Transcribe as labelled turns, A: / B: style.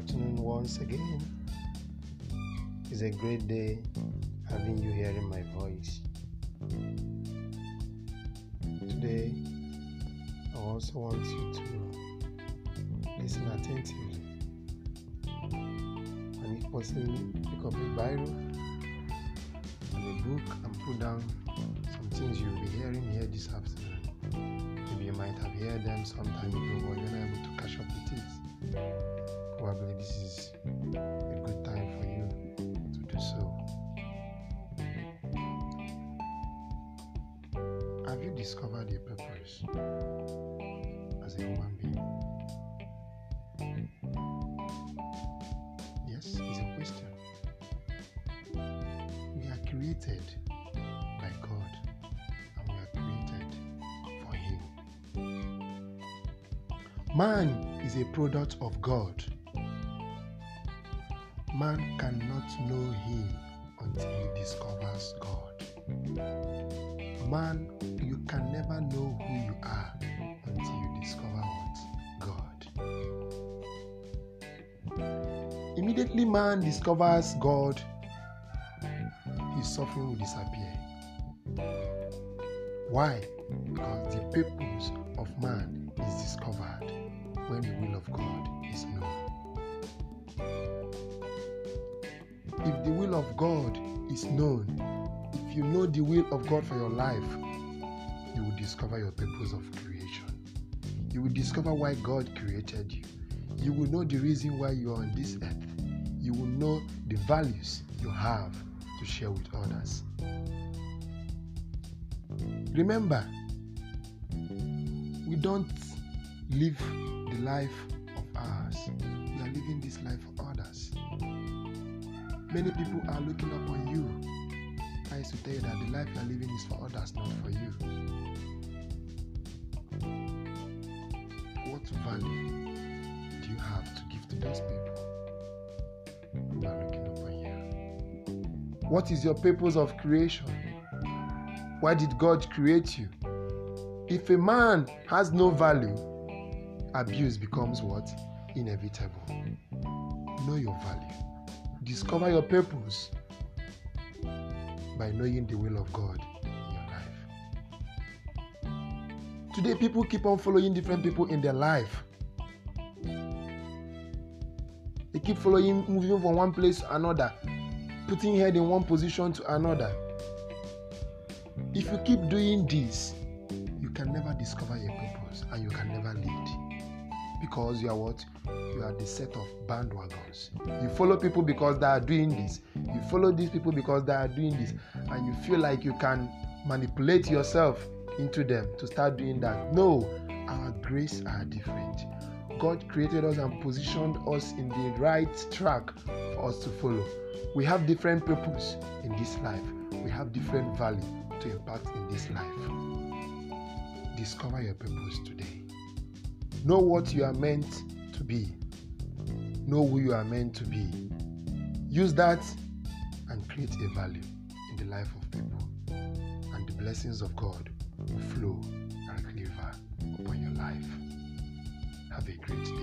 A: afternoon once again. It's a great day having you hearing my voice. Today, I also want you to listen attentively and if possible, pick up a Bible and a book and put down some things you'll be hearing here this afternoon. Maybe you might have heard them sometime ago, but you're not able to catch up with it. Probably this is a good time for you to do so. Have you discovered your purpose as a human being? Yes, it's a question. We are created by God and we are created for Him. Man is a product of God. Man cannot know Him until he discovers God. Man, you can never know who you are until you discover what? God. Immediately, man discovers God, his suffering will disappear. Why? Because the purpose of man is discovered when the will of God is known. The will of God is known, if you know the will of God for your life, you will discover your purpose of creation. You will discover why God created you. You will know the reason why you are on this earth. You will know the values you have to share with others. Remember, we don't live the life of ours, we are living this life for others. Many people are looking up on you. I used to tell you that the life you are living is for others, not for you. What value do you have to give to those people who are looking up on you? What is your purpose of creation? Why did God create you? If a man has no value, abuse becomes what? Inevitable. Know your value. Discover your purpose by knowing the will of God in your life. Today, people keep on following different people in their life. They keep following, moving from one place to another, putting head in one position to another. If you keep doing this, you can never discover your purpose and you can never lead. Because you are what? You are the set of bandwagons. You follow people because they are doing this. You follow these people because they are doing this. And you feel like you can manipulate yourself into them to start doing that. No, our grace are different. God created us and positioned us in the right track for us to follow. We have different purpose in this life. We have different value to impact in this life. Discover your purpose today. Know what you are meant to be. Know who you are meant to be. Use that and create a value in the life of people. And the blessings of God will flow and river upon your life. Have a great day,